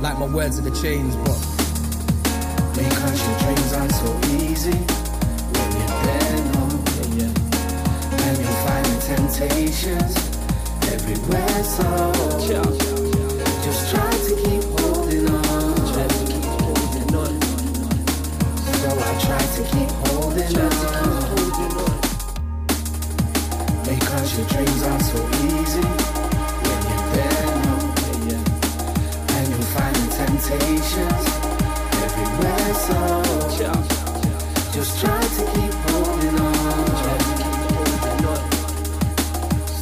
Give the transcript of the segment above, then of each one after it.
like my words are the chains, but. Because your dreams aren't so easy when you're yeah. And you'll find temptations everywhere, so just try to keep holding on. Just keep holding on. So I try to keep holding on. Because your dreams aren't so easy temptations everywhere, so just try to keep holding on.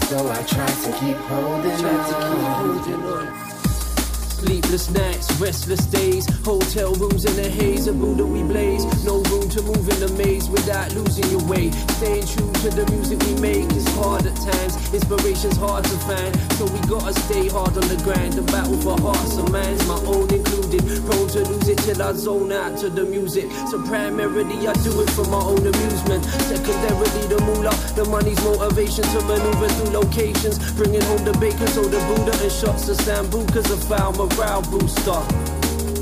So I try to keep holding on. Sleepless nights, restless days, hotel rooms in the haze, a Buddha we blaze. No room to move in the maze without losing your way. Staying true to the music we make is hard at times. Inspiration's hard to find, so we gotta stay hard on the grind. The battle for hearts and minds, my own Prone to lose it till I zone out to the music. So primarily I do it for my own amusement. Secondarily the moolah, the money's motivation to maneuver through locations. Bringing home the bacon, so the Buddha and shots of Sambucas a foul morale booster.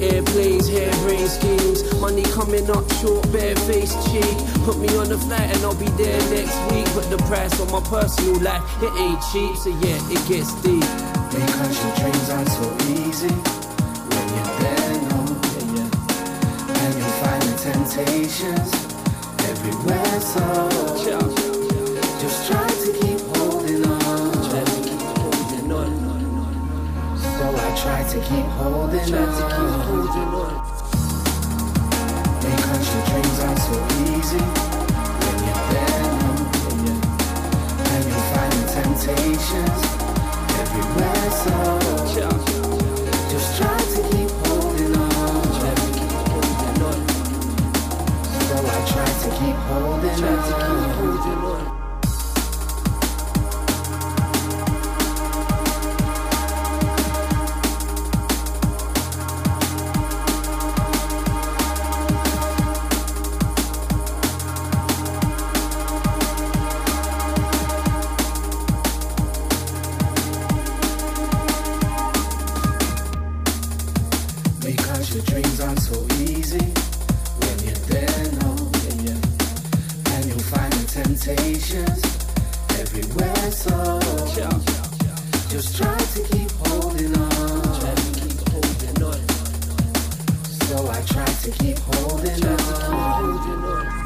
Airplanes, harebrained schemes, money coming up short, barefaced cheek. Put me on the flight and I'll be there next week. But the price on my personal life, it ain't cheap, so yeah, it gets deep. Because your dreams aren't so easy when you're there, no, yeah, yeah. And you'll find the temptations everywhere, so just try to keep holding on. So I try to keep holding on. Because your dreams aren't so easy when you're there, no, yeah, yeah. And you'll find the temptations everywhere, so just try to keep to keep holding on. I try to keep holding on Try to keep holding on. So I try to keep holding on.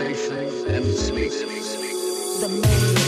and sleep. The moon.